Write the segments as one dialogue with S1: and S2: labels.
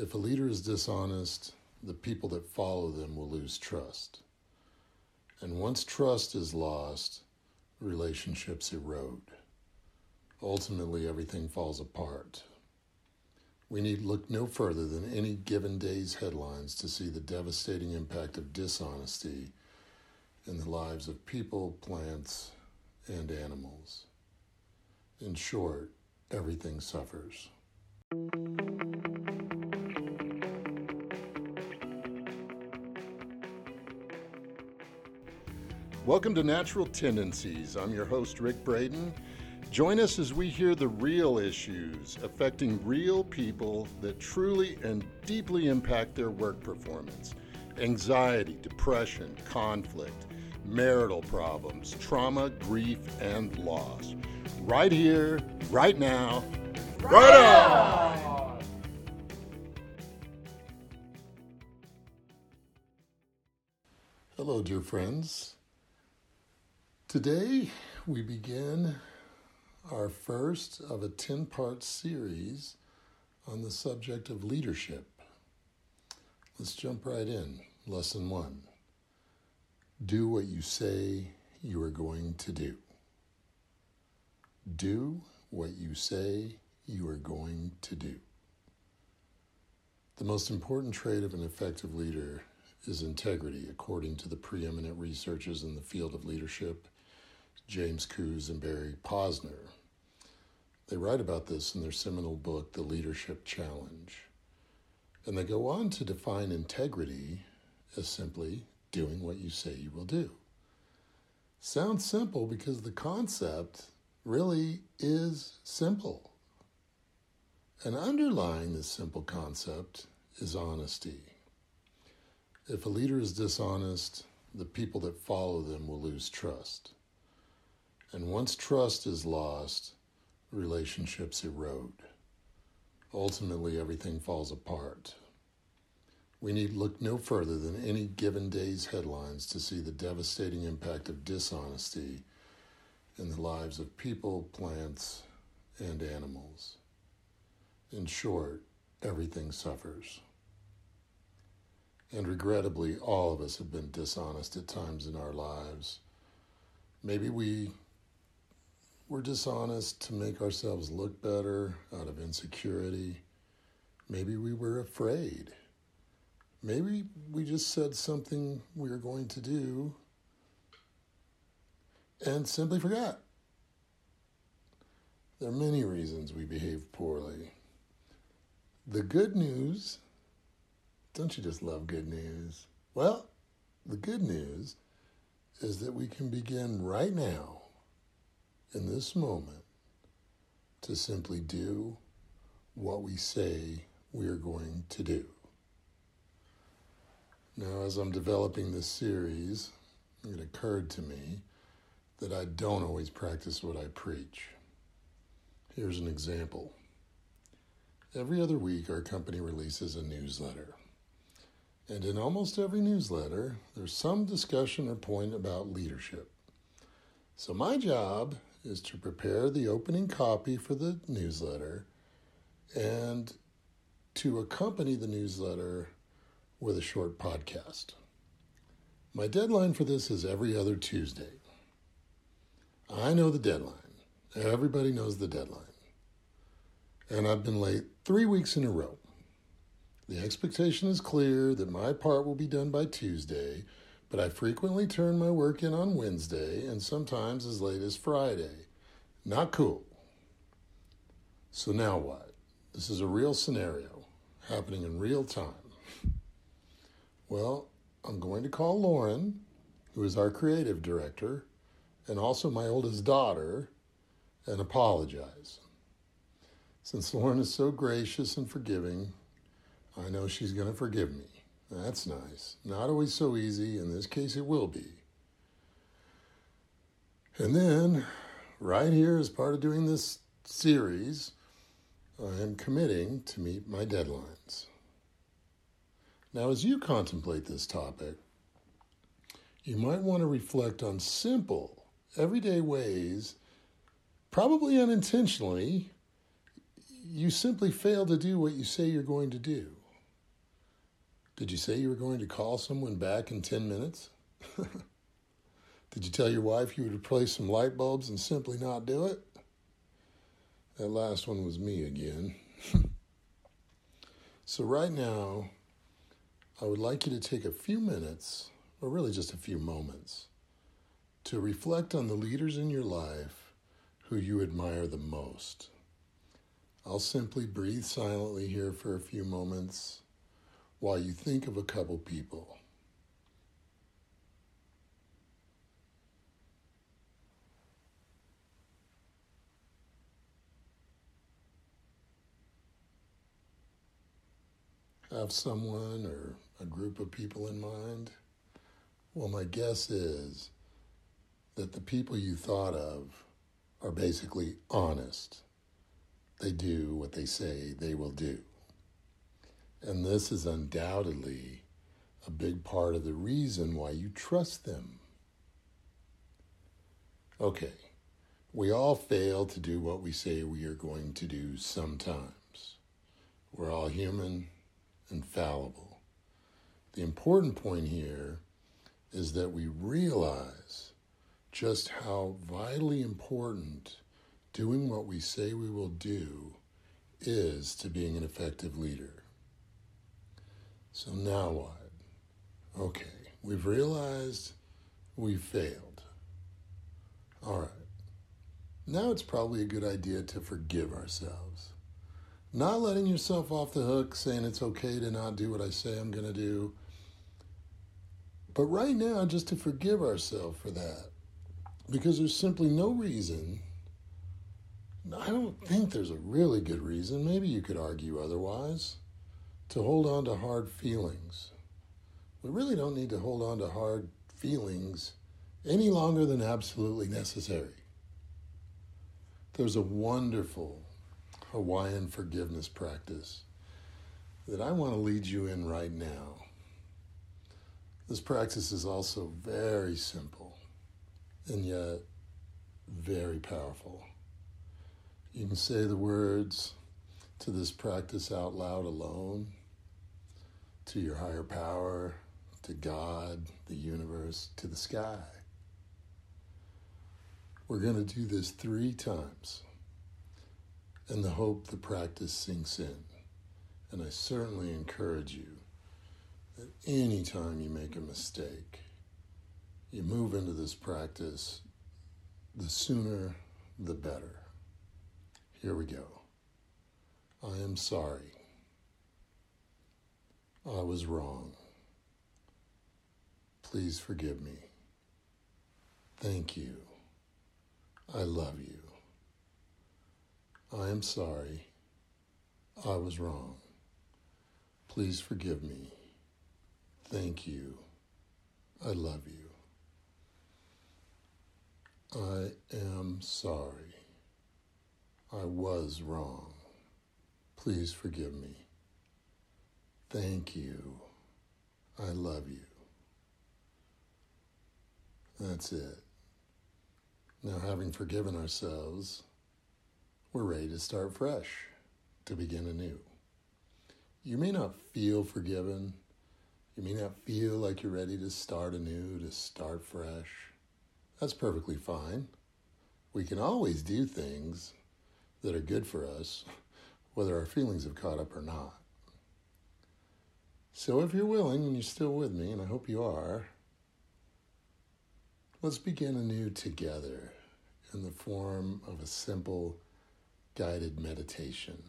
S1: If a leader is dishonest, the people that follow them will lose trust. And once trust is lost, relationships erode. Ultimately, everything falls apart. We need look no further than any given day's headlines to see the devastating impact of dishonesty in the lives of people, plants, and animals. In short, everything suffers. Welcome to Natural Tendencies. I'm your host, Rick Braden. Join us as we hear the real issues affecting real people that truly and deeply impact their work performance anxiety, depression, conflict, marital problems, trauma, grief, and loss. Right here, right now, right on! Hello, dear friends. Today we begin our first of a 10 part series on the subject of leadership. Let's jump right in. Lesson one Do what you say you are going to do. Do what you say you are going to do. The most important trait of an effective leader is integrity, according to the preeminent researchers in the field of leadership James Kouzes and Barry Posner. They write about this in their seminal book, The Leadership Challenge. And they go on to define integrity as simply doing what you say you will do. Sounds simple because the concept really is simple. And underlying this simple concept is honesty. If a leader is dishonest, the people that follow them will lose trust. And once trust is lost, relationships erode. Ultimately, everything falls apart. We need look no further than any given day's headlines to see the devastating impact of dishonesty in the lives of people, plants, and animals. In short, everything suffers. And regrettably, all of us have been dishonest at times in our lives. Maybe we we're dishonest to make ourselves look better out of insecurity. Maybe we were afraid. Maybe we just said something we were going to do and simply forgot. There are many reasons we behave poorly. The good news, don't you just love good news? Well, the good news is that we can begin right now in this moment to simply do what we say we are going to do. Now, as I'm developing this series, it occurred to me that I don't always practice what I preach. Here's an example. Every other week, our company releases a newsletter. And in almost every newsletter, there's some discussion or point about leadership. So, my job is to prepare the opening copy for the newsletter and to accompany the newsletter with a short podcast. My deadline for this is every other Tuesday. I know the deadline. Everybody knows the deadline. And I've been late three weeks in a row. The expectation is clear that my part will be done by Tuesday, but I frequently turn my work in on Wednesday and sometimes as late as Friday. Not cool. So now what? This is a real scenario happening in real time. Well, I'm going to call Lauren, who is our creative director, and also my oldest daughter, and apologize. Since Lauren is so gracious and forgiving, I know she's going to forgive me. That's nice. Not always so easy. In this case, it will be. And then, right here, as part of doing this series, I am committing to meet my deadlines. Now, as you contemplate this topic, you might want to reflect on simple, everyday ways, probably unintentionally, you simply fail to do what you say you're going to do. Did you say you were going to call someone back in 10 minutes? Did you tell your wife you would replace some light bulbs and simply not do it? That last one was me again. so, right now, I would like you to take a few minutes, or really just a few moments, to reflect on the leaders in your life who you admire the most. I'll simply breathe silently here for a few moments while you think of a couple people. Have someone or a group of people in mind? Well, my guess is that the people you thought of are basically honest. They do what they say they will do. And this is undoubtedly a big part of the reason why you trust them. Okay, we all fail to do what we say we are going to do sometimes. We're all human and fallible. The important point here is that we realize just how vitally important doing what we say we will do is to being an effective leader. So now what? Okay, we've realized we failed. All right. Now it's probably a good idea to forgive ourselves. Not letting yourself off the hook, saying it's okay to not do what I say I'm going to do. But right now, just to forgive ourselves for that. Because there's simply no reason I don't think there's a really good reason, maybe you could argue otherwise, to hold on to hard feelings. We really don't need to hold on to hard feelings any longer than absolutely necessary. There's a wonderful Hawaiian forgiveness practice that I want to lead you in right now. This practice is also very simple and yet very powerful. You can say the words to this practice out loud alone, to your higher power, to God, the universe, to the sky. We're going to do this three times in the hope the practice sinks in. And I certainly encourage you that anytime you make a mistake, you move into this practice, the sooner the better. Here we go. I am sorry. I was wrong. Please forgive me. Thank you. I love you. I am sorry. I was wrong. Please forgive me. Thank you. I love you. I am sorry. I was wrong. Please forgive me. Thank you. I love you. That's it. Now, having forgiven ourselves, we're ready to start fresh, to begin anew. You may not feel forgiven. You may not feel like you're ready to start anew, to start fresh. That's perfectly fine. We can always do things that are good for us, whether our feelings have caught up or not. So, if you're willing and you're still with me, and I hope you are, let's begin anew together in the form of a simple guided meditation.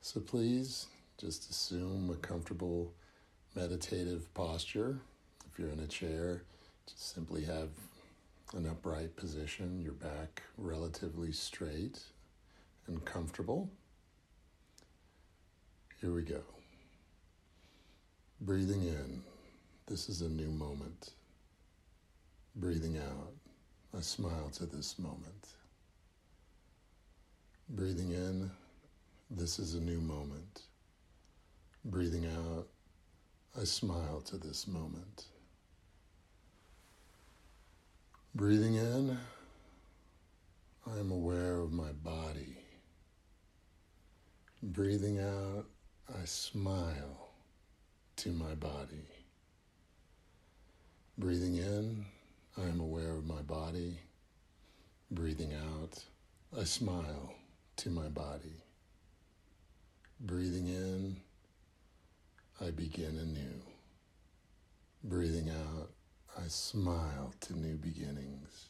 S1: So, please just assume a comfortable meditative posture. If you're in a chair, just simply have an upright position, your back relatively straight and comfortable. Here we go. Breathing in, this is a new moment. Breathing out, I smile to this moment. Breathing in, this is a new moment. Breathing out, I smile to this moment. Breathing in, I am aware of my body. Breathing out, I smile to my body. Breathing in, I am aware of my body. Breathing out, I smile to my body. Breathing in, I begin anew. Breathing out, I smile to new beginnings.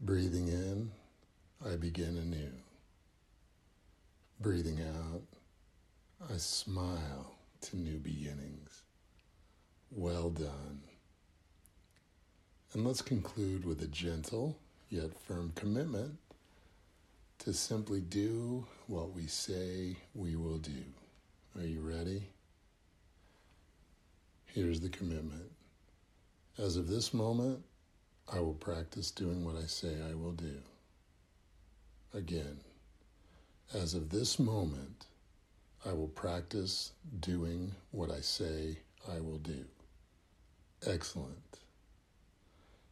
S1: Breathing in, I begin anew. Breathing out, I smile to new beginnings. Well done. And let's conclude with a gentle yet firm commitment to simply do what we say we will do. Are you ready? Here's the commitment. As of this moment, I will practice doing what I say I will do. Again, as of this moment, I will practice doing what I say I will do. Excellent.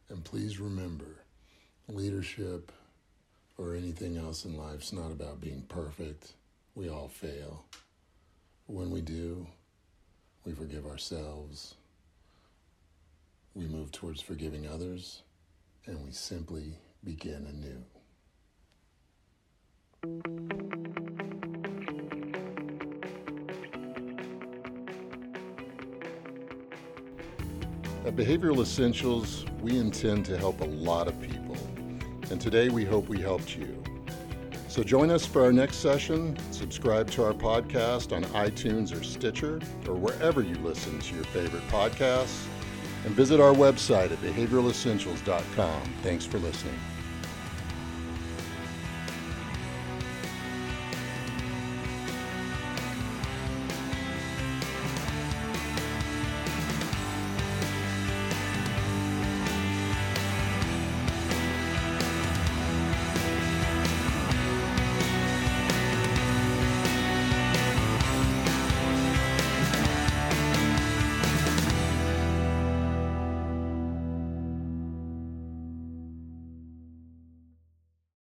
S1: And please remember, leadership or anything else in life is not about being perfect. We all fail. When we do, we forgive ourselves. We move towards forgiving others, and we simply begin anew. At Behavioral Essentials, we intend to help a lot of people, and today we hope we helped you. So join us for our next session. Subscribe to our podcast on iTunes or Stitcher or wherever you listen to your favorite podcasts. And visit our website at behavioralessentials.com. Thanks for listening.